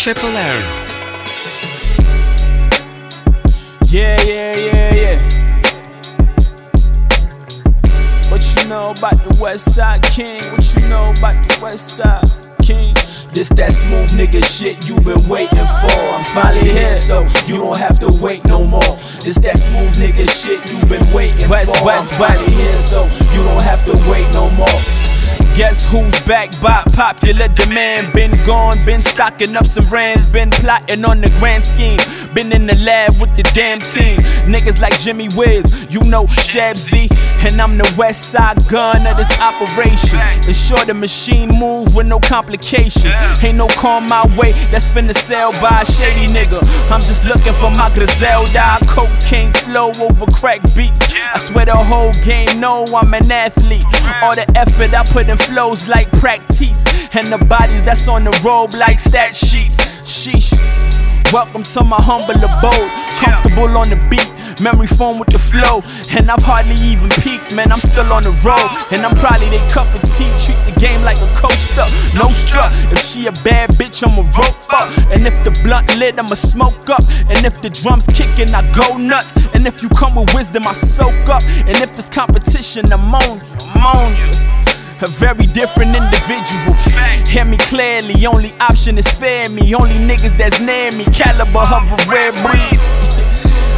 Triple A. Yeah, yeah, yeah, yeah. What you know about the West Side King? What you know about the West Side King? This that smooth nigga shit you been waiting for. I'm finally here, so you don't have to wait no more. This that smooth nigga shit you been waiting West, for. West, I'm finally West. here, so you don't have to wait no more. Guess who's back by popular demand? Been gone, been stocking up some brands, been plotting on the grand scheme. Been in the lab with the damn team. Niggas like Jimmy Wiz, you know Shab Z, and I'm the West Side gun of this operation. Ensure the machine move with no complications. Ain't no call my way that's finna sell by a shady nigga. I'm just looking for my Griselda cocaine flow over crack beats. I swear the whole game know I'm an athlete. All the effort I put in flows like practice, and the bodies that's on the robe like stat sheets. Sheesh. Welcome to my humble abode. Comfortable on the beat, memory foam with the flow. And I've hardly even peaked, man. I'm still on the road. And I'm probably they cup of tea. Treat the game like a coaster. No strut. If she a bad bitch, I'ma rope up. And if the blunt lit, I'ma smoke up. And if the drums kicking, I go nuts. And if you come with wisdom, I soak up. And if there's competition, I'm on. I'm on you. A very different individual. Hear me clearly, only option is fair me. Only niggas that's near me, caliber of a rare breed.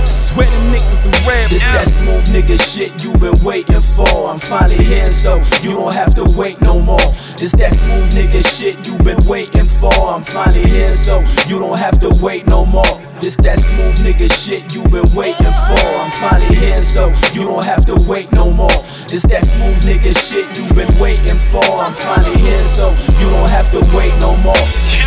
Swear the niggas I'm rare. This that smooth nigga shit you been waiting for. I'm finally here, so you don't have to wait no more. This that smooth nigga shit you been waiting for. I'm finally here, so you don't have to wait no more. This that smooth nigga shit you been waiting for. I'm finally here, so you don't have to wait no more. This that smooth nigga shit you've been waiting for. I'm finally here, so you don't have to wait no more.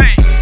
away.